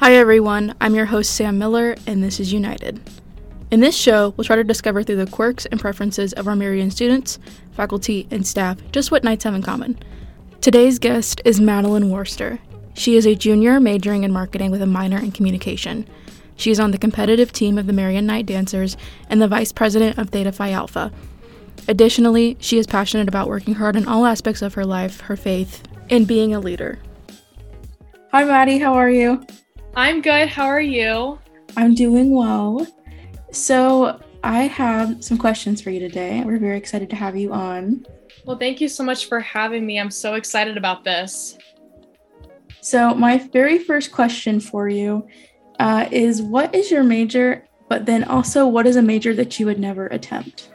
Hi, everyone. I'm your host, Sam Miller, and this is UKnighted. In this show, we'll try to discover through the quirks and preferences of our Marian students, faculty, and staff just what Knights have in common. Today's guest is Madeline Worcester. She is a junior majoring in marketing with a minor in communication. She is on the competitive team of the Marian Knight Dancers and the vice president of Theta Phi Alpha. Additionally, she is passionate about working hard in all aspects of her life, her faith, and being a leader. Hi, Maddie. How are you? I'm good. How are you? I'm doing well. So, I have some questions for you today. We're very excited to have you on. Well, thank you so much for having me. I'm so excited about this. So, my very first question for you uh, is what is your major, but then also what is a major that you would never attempt?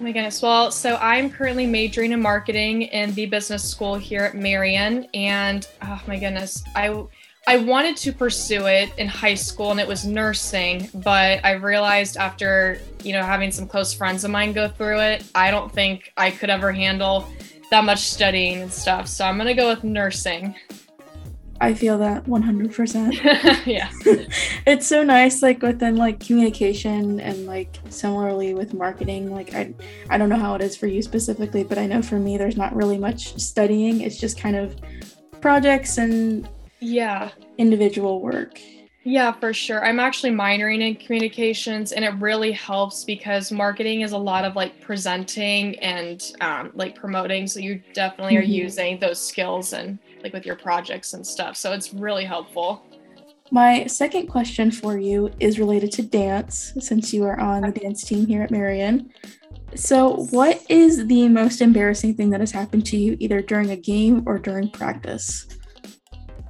Oh my goodness. Well, so I'm currently majoring in marketing in the business school here at Marian. And oh my goodness, I I wanted to pursue it in high school and it was nursing, but I realized after, you know, having some close friends of mine go through it, I don't think I could ever handle that much studying and stuff. So I'm going to go with nursing. I feel that 100%. yeah. it's so nice like within like communication and like similarly with marketing like I I don't know how it is for you specifically, but I know for me there's not really much studying. It's just kind of projects and yeah. individual work. Yeah for sure. I'm actually minoring in communications and it really helps because marketing is a lot of like presenting and um, like promoting so you definitely mm-hmm. are using those skills and like with your projects and stuff so it's really helpful. My second question for you is related to dance since you are on the dance team here at Marian. so what is the most embarrassing thing that has happened to you either during a game or during practice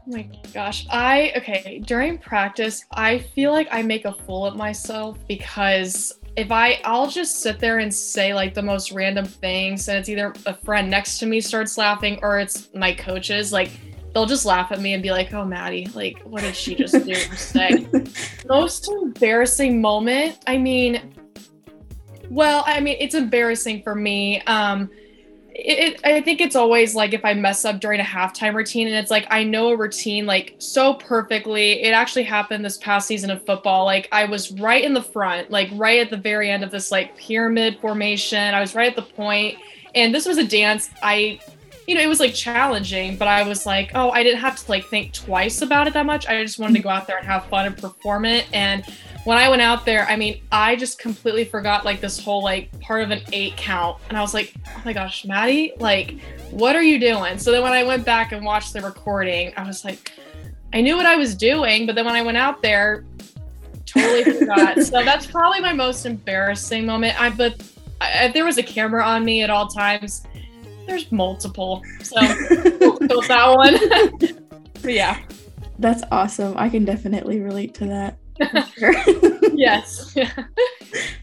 my gosh. I, okay, during practice, I feel like I make a fool of myself because if I, I'll just sit there and say like the most random things, and it's either a friend next to me starts laughing or it's my coaches. Like, they'll just laugh at me and be like, oh, Maddie, like, what did she just do say? most embarrassing moment, I mean, well, I mean, it's embarrassing for me. Um, it, I think it's always like if I mess up during a halftime routine and it's like I know a routine like so perfectly. It actually happened this past season of football. Like I was right in the front, like right at the very end of this like pyramid formation. I was right at the point, and this was a dance I you know, it was like challenging, but I was like, oh, I didn't have to like think twice about it that much. I just wanted to go out there and have fun and perform it. And when I went out there, I mean, I just completely forgot like this whole like part of an eight count. And I was like, oh my gosh, Maddie, like, what are you doing? So then when I went back and watched the recording, I was like, I knew what I was doing, but then when I went out there, totally forgot. so that's probably my most embarrassing moment. I but if there was a camera on me at all times, there's multiple. So we'll go with that one. but yeah. That's awesome. I can definitely relate to that. Sure. yes.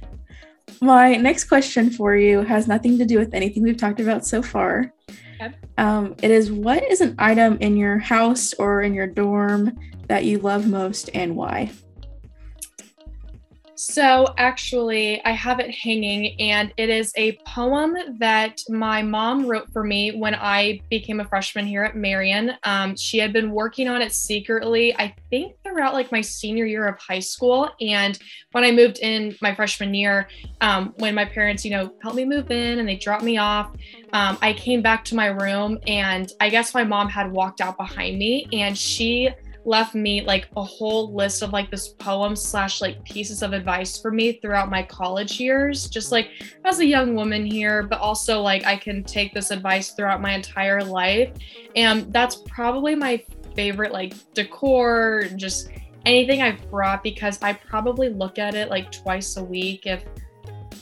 My next question for you has nothing to do with anything we've talked about so far. Okay. Um, it is what is an item in your house or in your dorm that you love most and why? So, actually, I have it hanging, and it is a poem that my mom wrote for me when I became a freshman here at Marian. Um, she had been working on it secretly, I think, throughout like my senior year of high school. And when I moved in my freshman year, um, when my parents, you know, helped me move in and they dropped me off, um, I came back to my room, and I guess my mom had walked out behind me, and she left me like a whole list of like this poem slash like pieces of advice for me throughout my college years just like as a young woman here but also like i can take this advice throughout my entire life. And that's probably my favorite like decor just anything i've brought because i probably look at it like twice a week if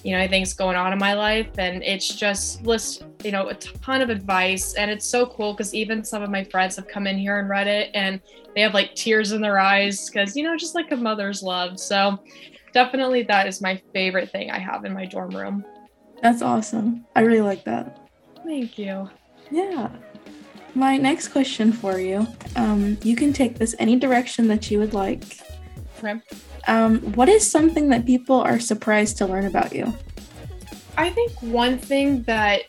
you know anything's going on in my life. And it's just list you know a ton of advice. And it's so cool because even some of my friends have come in here and read it and they have like tears in their eyes because you know just like a mother's love. So definitely that is my favorite thing i have in my dorm room. That's awesome. I really like that. Thank you. Yeah. My next question for you um, you can take this any direction that you would like okay. um, what is something that people are surprised to learn about you i think one thing that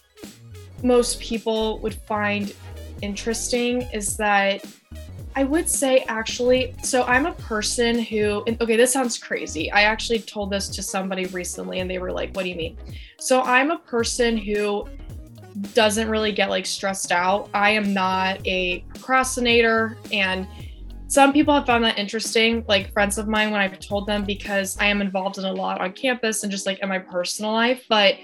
most people would find interesting is that I would say actually, so I'm a person who, and okay, this sounds crazy. I actually told this to somebody recently and they were like, what do you mean? So I'm a person who doesn't really get like stressed out. I am not a procrastinator and some people have found that interesting, like friends of mine when I've told them because I am involved in a lot on campus and just like in my personal life, but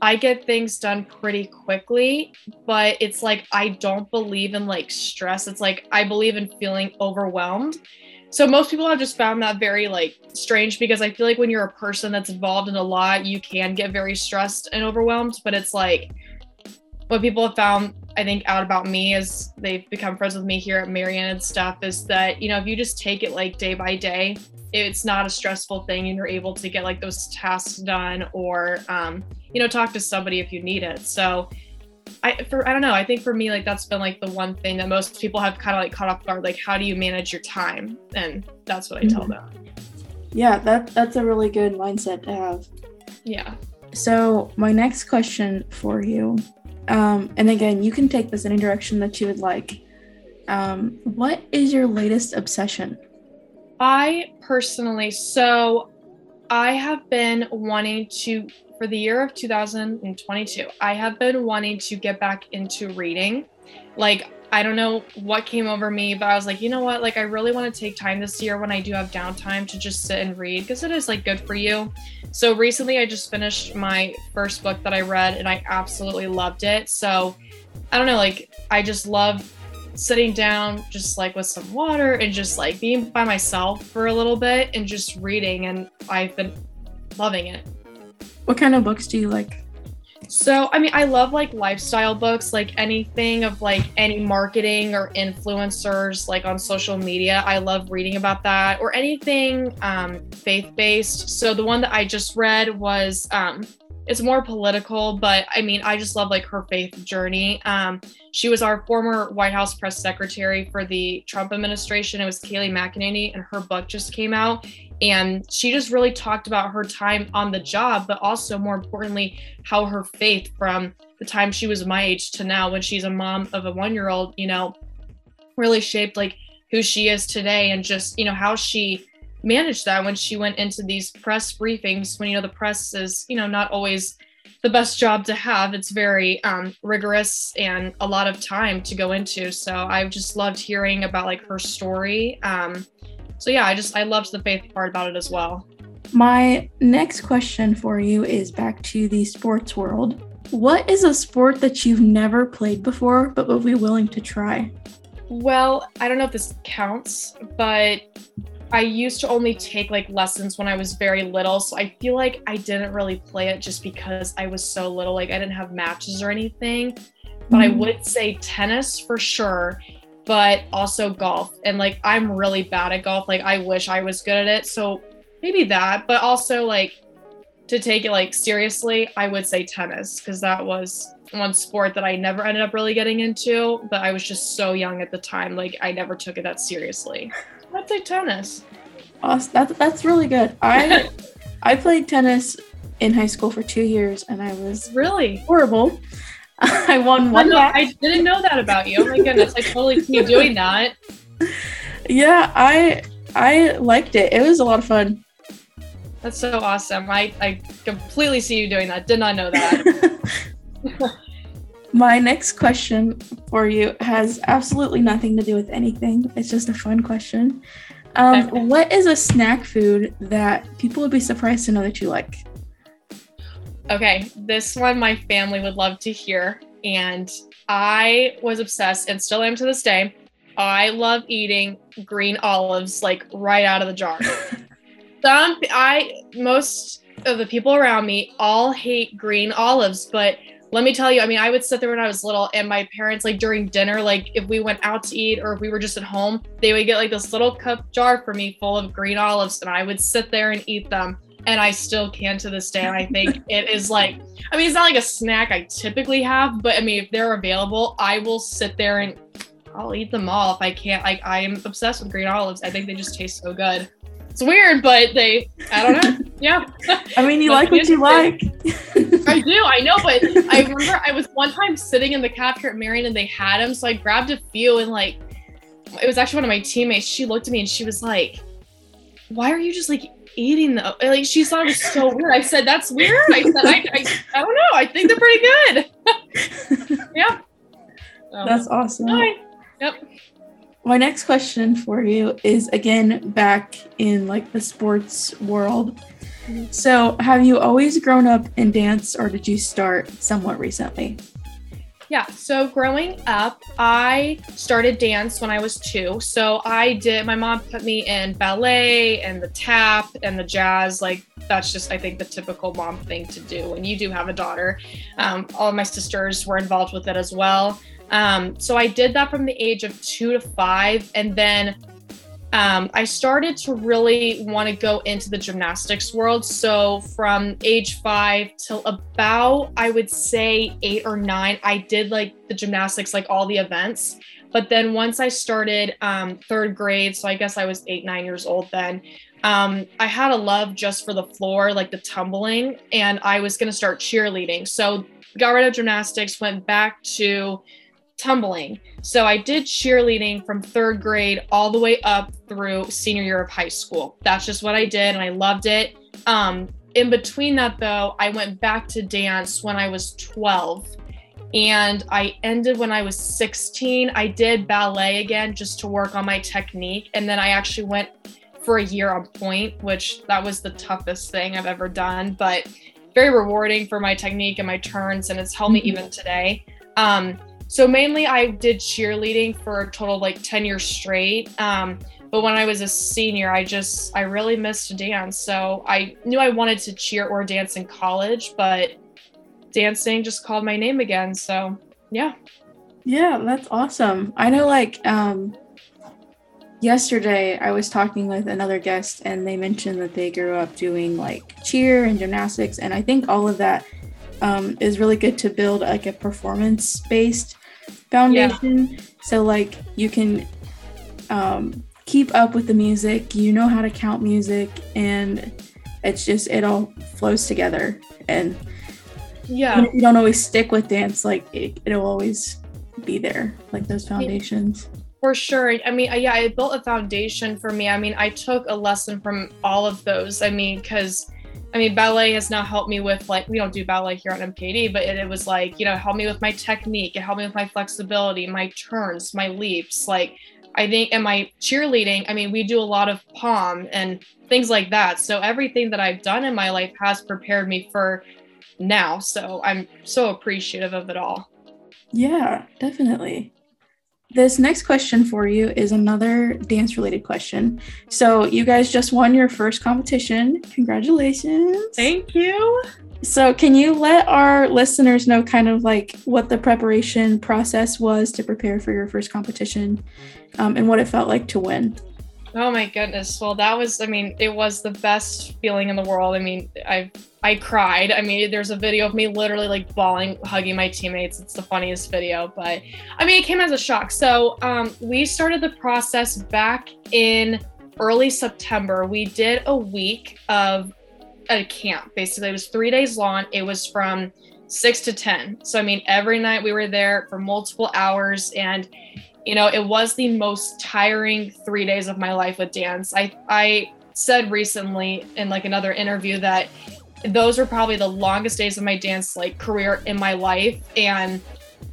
I get things done pretty quickly, but it's like I don't believe in like stress. It's like I believe in feeling overwhelmed. So most people have just found that very like strange because I feel like when you're a person that's involved in a lot, you can get very stressed and overwhelmed, but it's like what people have found I think out about me as they've become friends with me here at Marian and stuff is that, you know, if you just take it like day by day, it's not a stressful thing and you're able to get like those tasks done or um, you know talk to somebody if you need it. So i for i don't know. I think for me like that's been like the one thing that most people have kind of like caught off guard like how do you manage your time? And that's what i tell mm-hmm. them. Yeah that that's a really good mindset to have. Yeah. So my next question for you um, and again you can take this any direction that you would like um, what is your latest obsession I personally, so I have been wanting to, for the year of 2022, I have been wanting to get back into reading. Like, I don't know what came over me, but I was like, you know what? Like, I really want to take time this year when I do have downtime to just sit and read because it is like good for you. So, recently I just finished my first book that I read and I absolutely loved it. So, I don't know, like, I just love sitting down just like with some water and just like being by myself for a little bit and just reading and I've been loving it. What kind of books do you like? So, I mean, I love like lifestyle books, like anything of like any marketing or influencers like on social media. I love reading about that or anything um, faith based. So, the one that I just read was um, it's more political, but I mean, I just love like her faith journey. Um, she was our former White House press secretary for the Trump administration. It was Kayleigh McEnany, and her book just came out. And she just really talked about her time on the job, but also more importantly, how her faith from the time she was my age to now, when she's a mom of a one year old, you know, really shaped like who she is today and just, you know, how she manage that when she went into these press briefings when you know the press is you know not always the best job to have. It's very um, rigorous and a lot of time to go into. So i've just loved hearing about like her story. Um, so yeah i just i loved the faith part about it as well. My next question for you is back to the sports world. What is a sport that you've never played before but would be willing to try? Well i don't know if this counts but I used to only take like lessons when I was very little. So I feel like I didn't really play it just because I was so little. Like I didn't have matches or anything. But mm. I would say tennis for sure, but also golf. And like I'm really bad at golf. Like I wish I was good at it. So maybe that, but also like to take it like seriously, I would say tennis because that was one sport that I never ended up really getting into, but I was just so young at the time. Like I never took it that seriously. I'd say tennis. Awesome. That, that's really good. I I played tennis in high school for two years, and I was really horrible. I won one. I, I didn't know that about you. Oh my goodness! I totally you doing that. Yeah, I I liked it. It was a lot of fun. That's so awesome. I I completely see you doing that. Did not know that. My next question for you has absolutely nothing to do with anything. It's just a fun question. Um, okay. What is a snack food that people would be surprised to know that you like? Okay, this one my family would love to hear. And I was obsessed and still am to this day. I love eating green olives like right out of the jar. Some I most of the people around me all hate green olives, but let me tell you, I mean, I would sit there when I was little, and my parents, like during dinner, like if we went out to eat or if we were just at home, they would get like this little cup jar for me full of green olives, and I would sit there and eat them. And I still can to this day. And I think it is like, I mean, it's not like a snack I typically have, but I mean, if they're available, I will sit there and I'll eat them all if I can't. Like, I am obsessed with green olives. I think they just taste so good. It's weird, but they, I don't know. Yeah. I mean, you like what you like. I do, I know, but I remember I was one time sitting in the cafeteria at Marian and they had them, so I grabbed a few and like it was actually one of my teammates. She looked at me and she was like, "Why are you just like eating them?" Like she thought it was so weird. I said, "That's weird." I said, "I, I, I don't know. I think they're pretty good." yeah. That's awesome. Bye. Yep. My next question for you is again back in like the sports world. So, have you always grown up in dance or did you start somewhat recently? Yeah, so growing up, I started dance when I was two. So I did, my mom put me in ballet and the tap and the jazz. Like, that's just, I think, the typical mom thing to do when you do have a daughter. Um, all of my sisters were involved with it as well. Um, so I did that from the age of two to five. And then um, I started to really want to go into the gymnastics world. So from age five till about, I would say eight or nine, I did like the gymnastics, like all the events. But then once I started um, third grade, so I guess I was eight, nine years old then, um, I had a love just for the floor, like the tumbling, and I was going to start cheerleading. So got rid of gymnastics, went back to tumbling. So I did cheerleading from third grade all the way up through senior year of high school. That's just what I did, and I loved it. Um, in between that, though, I went back to dance when I was 12 and I ended when I was 16. I did ballet again just to work on my technique. And then I actually went for a year on point, which that was the toughest thing I've ever done, but very rewarding for my technique and my turns. And it's helped me mm-hmm. even today. Um, so mainly I did cheerleading for a total like 10 years straight. Um, but when I was a senior, I just I really missed dance. So I knew I wanted to cheer or dance in college, but dancing just called my name again. So yeah. Yeah, that's awesome. I know like um yesterday I was talking with another guest and they mentioned that they grew up doing like cheer and gymnastics and I think all of that um, is really good to build like a performance based foundation. Yeah. So like you can um, keep up with the music, you know how to count music, and it's just it all flows together. And yeah, you don't always stick with dance, like it, it'll always be there, like those foundations. For sure. I mean, yeah, I built a foundation for me. I mean, I took a lesson from all of those. I mean, because I mean, ballet has now helped me with like we don't do ballet here on MKD, but it, it, was like you know help me with my technique, it helped me with my flexibility, my turns, my leaps. Like I think, and my cheerleading. I mean, we do a lot of pom and things like that. So everything that I've done in my life has prepared me for now. So I'm so appreciative of it all. Yeah, definitely. This next question for you is another dance related question. So, you guys just won your first competition. Congratulations. Thank you. So, can you let our listeners know kind of like what the preparation process was to prepare for your first competition um, and what it felt like to win? Oh my goodness. Well, that was, I mean, it was the best feeling in the world. I mean, I I cried. I mean, there's a video of me literally like bawling, hugging my teammates. It's the funniest video, but I mean, it came as a shock. So, um, we started the process back in early September. We did a week of a camp. Basically, it was 3 days long. It was from 6 to 10. So, I mean, every night we were there for multiple hours and you know, it was the most tiring three days of my life with dance. I I said recently in like another interview that those were probably the longest days of my dance like career in my life and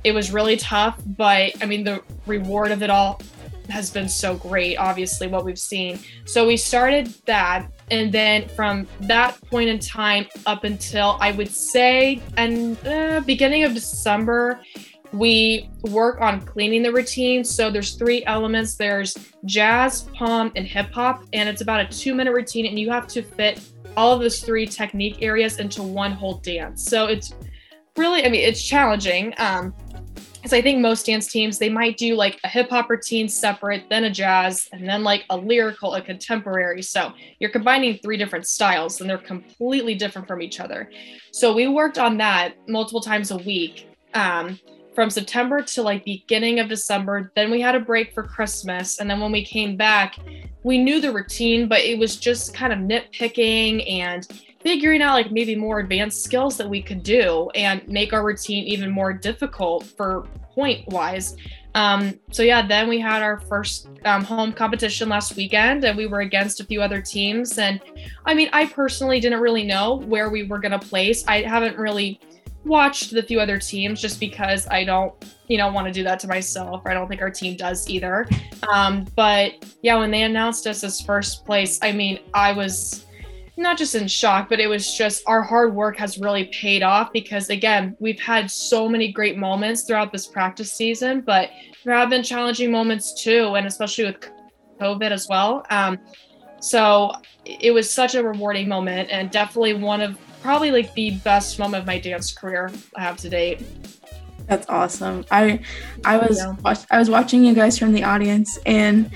it was really tough but i mean the reward of it all has been so great obviously what we've seen so we started that and then from that point in time up until i would say and uh, beginning of december we work on cleaning the routine. So there's three elements. There's jazz, pom, and hip hop, and it's about a two minute routine, and you have to fit all of those three technique areas into one whole dance. So it's really, I mean, it's challenging. Um, because I think most dance teams they might do like a hip hop routine separate, then a jazz, and then like a lyrical, a contemporary. So you're combining three different styles, and they're completely different from each other. So we worked on that multiple times a week. Um, from September to like beginning of December. Then we had a break for Christmas. And then when we came back, we knew the routine, but it was just kind of nitpicking and figuring out like maybe more advanced skills that we could do and make our routine even more difficult for point wise. Um, so yeah, then we had our first um, home competition last weekend, and we were against a few other teams. And I mean, I personally didn't really know where we were gonna place. I haven't really watched the few other teams just because I don't, you know, want to do that to myself. I don't think our team does either. Um, but yeah, when they announced us as first place, I mean, I was not just in shock, but it was just our hard work has really paid off because again, we've had so many great moments throughout this practice season, but there have been challenging moments too, and especially with COVID as well. Um, so it was such a rewarding moment and definitely one of probably like the best moment of my dance career I have to date. That's awesome. I I was yeah. watch, I was watching you guys from the audience and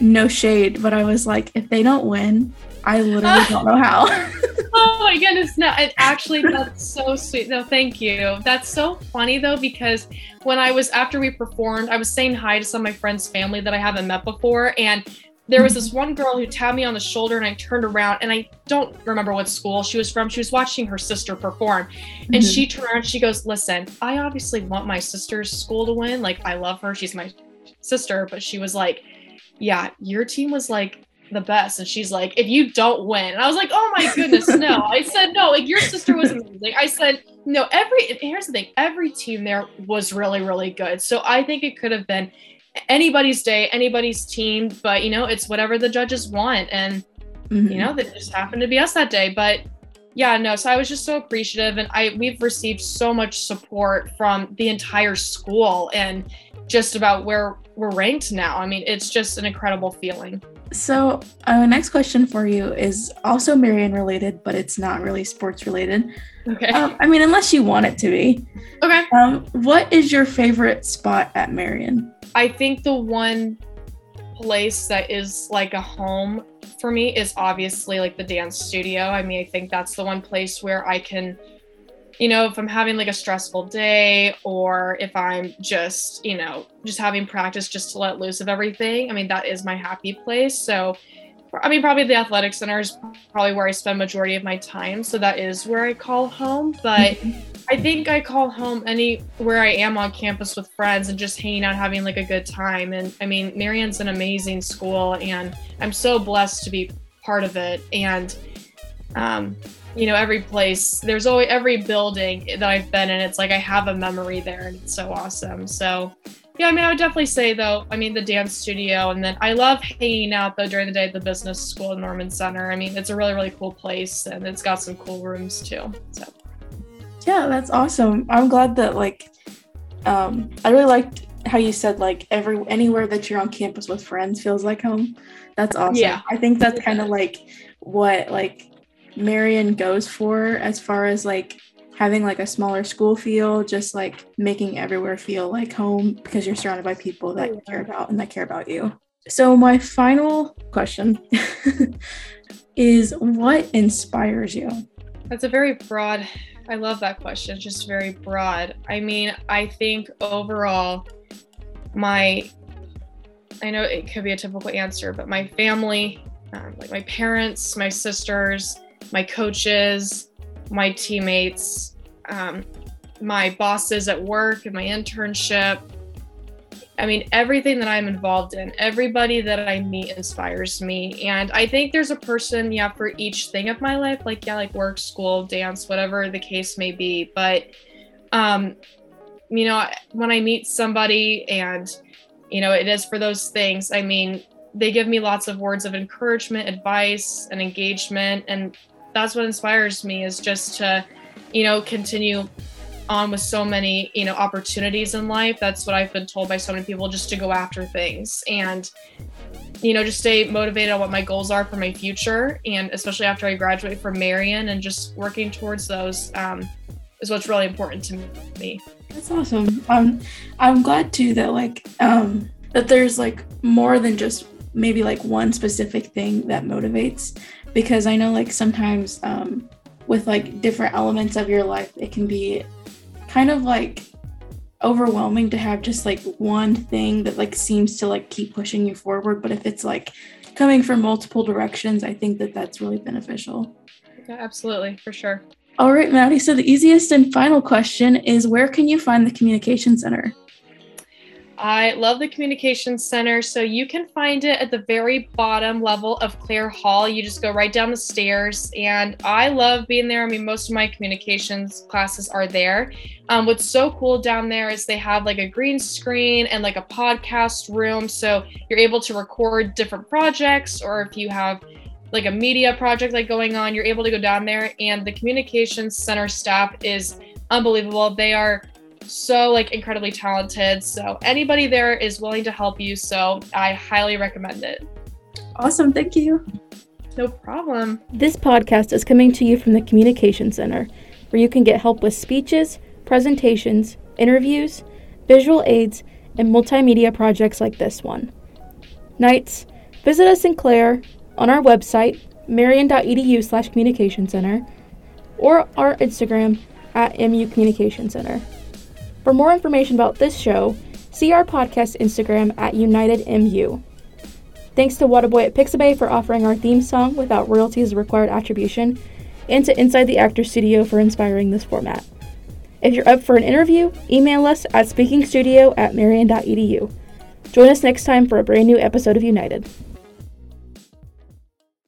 no shade, but I was like, if they don't win, I literally don't know how. oh my goodness, no, and actually that's so sweet. No, thank you. That's so funny though, because when I was after we performed, I was saying hi to some of my friends' family that I haven't met before, and there was this one girl who tapped me on the shoulder and I turned around and I don't remember what school she was from. She was watching her sister perform. And mm-hmm. she turned around she goes, Listen, I obviously want my sister's school to win. Like, I love her. She's my sister. But she was like, Yeah, your team was like the best. And she's like, If you don't win. And I was like, Oh my goodness, no. I said, No, like your sister was amazing. I said, No, every, here's the thing every team there was really, really good. So I think it could have been anybody's day, anybody's team, but you know, it's whatever the judges want. And mm-hmm. you know, that just happened to be us that day. But yeah, no, so I was just so appreciative and I we've received so much support from the entire school and just about where we're ranked now. I mean, it's just an incredible feeling. So, uh, next question for you is also Marian related, but it's not really sports related. Okay. Um, I mean, unless you want it to be. Okay. Um, what is your favorite spot at Marian? I think the one place that is like a home for me is obviously like the dance studio. I mean, I think that's the one place where I can, you know, if I'm having like a stressful day or if I'm just, you know, just having practice just to let loose of everything. I mean, that is my happy place. So, I mean, probably the athletic center is probably where I spend majority of my time. So that is where I call home. But mm-hmm. I think I call home anywhere I am on campus with friends and just hanging out, having like a good time. And I mean, Marian's an amazing school, and I'm so blessed to be part of it. And um, you know, every place, there's always every building that I've been in. It's like I have a memory there, and it's so awesome. So yeah, I mean, I would definitely say though, I mean, the dance studio, and then I love hanging out though during the day at the business school in Norman Center. I mean, it's a really, really cool place, and it's got some cool rooms too. So. Yeah, that's awesome. I'm glad that like um I really liked how you said like every anywhere that you're on campus with friends feels like home. That's awesome. Yeah. I think that's kind of like what like Marian goes for as far as like having like a smaller school feel, just like making everywhere feel like home because you're surrounded by people that you care about and that care about you. So my final question is what inspires you? That's a very broad I love that question. It's just very broad. I mean, I think overall, my, I know it could be a typical answer, but my family, um, like my parents, my sisters, my coaches, my teammates, um, my bosses at work and my internship, I mean, everything that I'm involved in, everybody that I meet inspires me. And I think there's a person, yeah, for each thing of my life, like, yeah, like work, school, dance, whatever the case may be. But, um, you know, when I meet somebody and, you know, it is for those things, I mean, they give me lots of words of encouragement, advice, and engagement. And that's what inspires me is just to, you know, continue on with so many you know opportunities in life. That's what i've been told by so many people just to go after things and you know just stay motivated on what my goals are for my future. And especially after i graduate from Marian and just working towards those um, is what's really important to me. That's awesome. Um, i'm glad too that like um, that there's like more than just maybe like one specific thing that motivates. Because i know like sometimes um, with like different elements of your life it can be kind of like overwhelming to have just like one thing that like seems to like keep pushing you forward but if it's like coming from multiple directions i think that that's really beneficial. Yeah absolutely for sure. All right maddie so the easiest and final question is where can you find the communication center I love the Communications Center. So you can find it at the very bottom level of Clare Hall. You just go right down the stairs. And I love being there. I mean, most of my communications classes are there. Um, what's so cool down there is they have like a green screen and like a podcast room. So you're able to record different projects, or if you have like a media project like going on, you're able to go down there. And the Communications Center staff is unbelievable. They are so like incredibly talented. So anybody there is willing to help you. So I highly recommend it. Awesome. Thank you. No problem. This podcast is coming to you from the Communication Center, where you can get help with speeches, presentations, interviews, visual aids, and multimedia projects like this one. Knights, visit us in Clare on our website, marian.edu slash communication center, or our Instagram at MU Communication Center. For more information about this show, see our podcast Instagram at UKnightedMU. Thanks to Waterboy at Pixabay for offering our theme song without royalties required attribution, and to Inside the Actor Studio for inspiring this format. If you're up for an interview, email us at speakingstudio at marian.edu. Join us next time for a brand new episode of UKnighted.